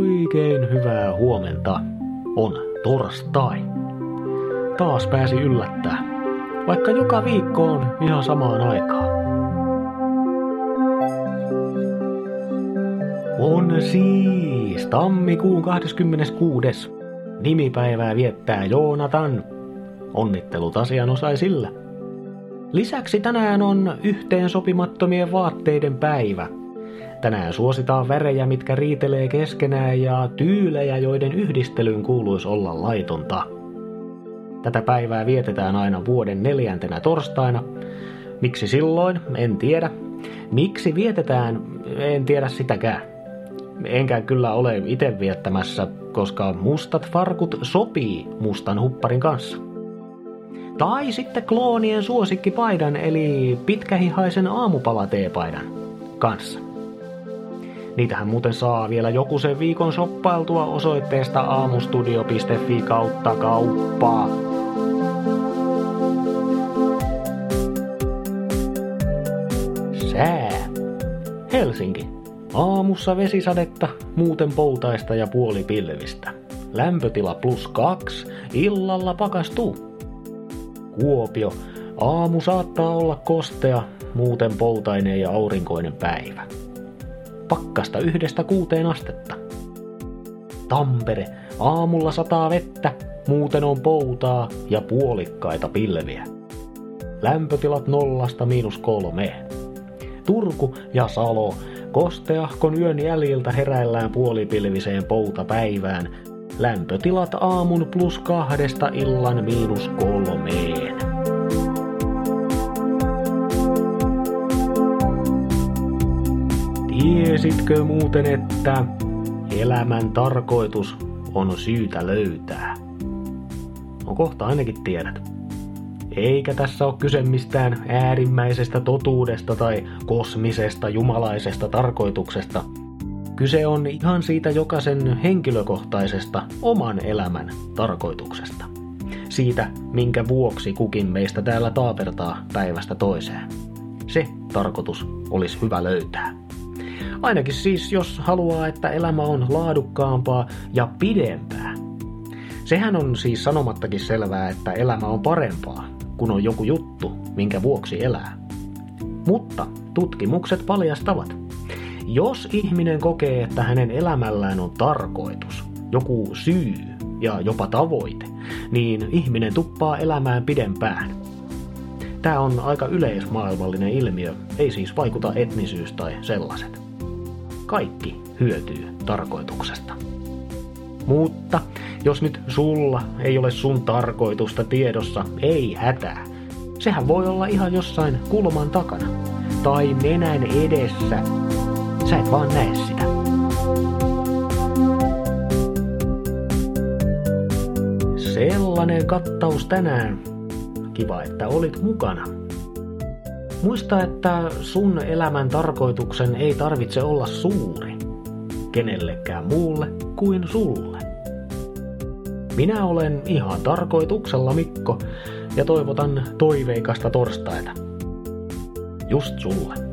Oikein hyvää huomenta. On torstai. Taas pääsi yllättää. Vaikka joka viikko on ihan samaan aikaan. On siis tammikuun 26. Nimipäivää viettää Joonatan. Onnittelut asianosaisille. Lisäksi tänään on yhteensopimattomien vaatteiden päivä – Tänään suositaan värejä, mitkä riitelee keskenään ja tyylejä, joiden yhdistelyn kuuluisi olla laitonta. Tätä päivää vietetään aina vuoden neljäntenä torstaina. Miksi silloin? En tiedä. Miksi vietetään? En tiedä sitäkään. Enkä kyllä ole itse viettämässä, koska mustat farkut sopii mustan hupparin kanssa. Tai sitten kloonien suosikkipaidan eli pitkähihaisen aamupalateepaidan kanssa. Niitähän muuten saa vielä joku sen viikon shoppailtua osoitteesta aamustudio.fi kautta kauppaa. Sää. Helsinki. Aamussa vesisadetta, muuten poutaista ja puolipilvistä. Lämpötila plus kaksi, illalla pakastuu. Kuopio. Aamu saattaa olla kostea, muuten poutainen ja aurinkoinen päivä pakkasta yhdestä kuuteen astetta. Tampere, aamulla sataa vettä, muuten on poutaa ja puolikkaita pilviä. Lämpötilat nollasta miinus kolme. Turku ja Salo, kosteahkon yön jäljiltä heräillään puolipilviseen poutapäivään. Lämpötilat aamun plus kahdesta illan miinus kolmeen. Tiesitkö muuten, että elämän tarkoitus on syytä löytää? No kohta ainakin tiedät. Eikä tässä ole kyse mistään äärimmäisestä totuudesta tai kosmisesta jumalaisesta tarkoituksesta. Kyse on ihan siitä jokaisen henkilökohtaisesta oman elämän tarkoituksesta. Siitä, minkä vuoksi kukin meistä täällä taapertaa päivästä toiseen. Se tarkoitus olisi hyvä löytää. Ainakin siis, jos haluaa, että elämä on laadukkaampaa ja pidempää. Sehän on siis sanomattakin selvää, että elämä on parempaa, kun on joku juttu, minkä vuoksi elää. Mutta tutkimukset paljastavat. Jos ihminen kokee, että hänen elämällään on tarkoitus, joku syy ja jopa tavoite, niin ihminen tuppaa elämään pidempään. Tämä on aika yleismaailmallinen ilmiö, ei siis vaikuta etnisyys tai sellaiset kaikki hyötyy tarkoituksesta. Mutta jos nyt sulla ei ole sun tarkoitusta tiedossa, ei hätää. Sehän voi olla ihan jossain kulman takana. Tai nenän edessä. Sä et vaan näe sitä. Sellainen kattaus tänään. Kiva, että olit mukana. Muista, että sun elämän tarkoituksen ei tarvitse olla suuri kenellekään muulle kuin sulle. Minä olen ihan tarkoituksella Mikko ja toivotan toiveikasta torstaita. Just sulle.